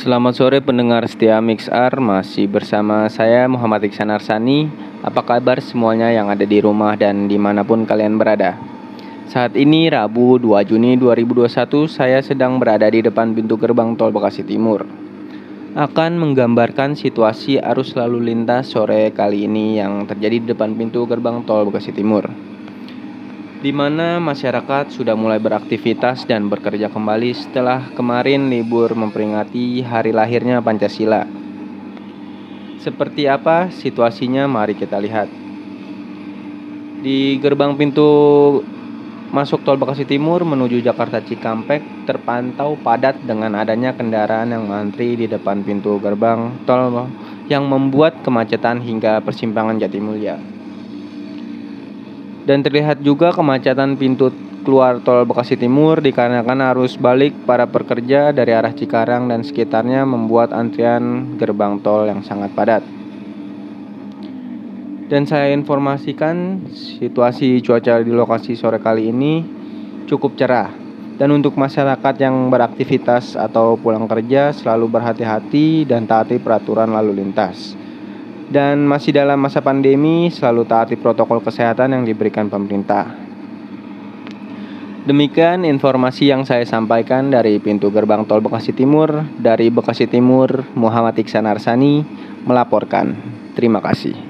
Selamat sore pendengar setia MixR Masih bersama saya Muhammad Iksan Arsani. Apa kabar semuanya yang ada di rumah dan di mana pun kalian berada? Saat ini Rabu 2 Juni 2021 Saya sedang berada di depan pintu gerbang tol Bekasi Timur. Akan menggambarkan situasi arus lalu lintas sore kali ini Yang terjadi di depan pintu gerbang tol Bekasi Timur di mana masyarakat sudah mulai beraktivitas dan bekerja kembali setelah kemarin libur memperingati hari lahirnya Pancasila. Seperti apa situasinya? Mari kita lihat. Di gerbang pintu masuk tol Bekasi Timur menuju Jakarta Cikampek terpantau padat dengan adanya kendaraan yang mantri di depan pintu gerbang tol yang membuat kemacetan hingga persimpangan Jatimulya. Dan terlihat juga kemacetan pintu keluar tol Bekasi Timur dikarenakan arus balik para pekerja dari arah Cikarang dan sekitarnya membuat antrian gerbang tol yang sangat padat. Dan saya informasikan situasi cuaca di lokasi sore kali ini cukup cerah. Dan untuk masyarakat yang beraktivitas atau pulang kerja selalu berhati-hati dan taati peraturan lalu lintas dan masih dalam masa pandemi selalu taati protokol kesehatan yang diberikan pemerintah. Demikian informasi yang saya sampaikan dari pintu gerbang tol Bekasi Timur. Dari Bekasi Timur, Muhammad Iksan Arsani melaporkan. Terima kasih.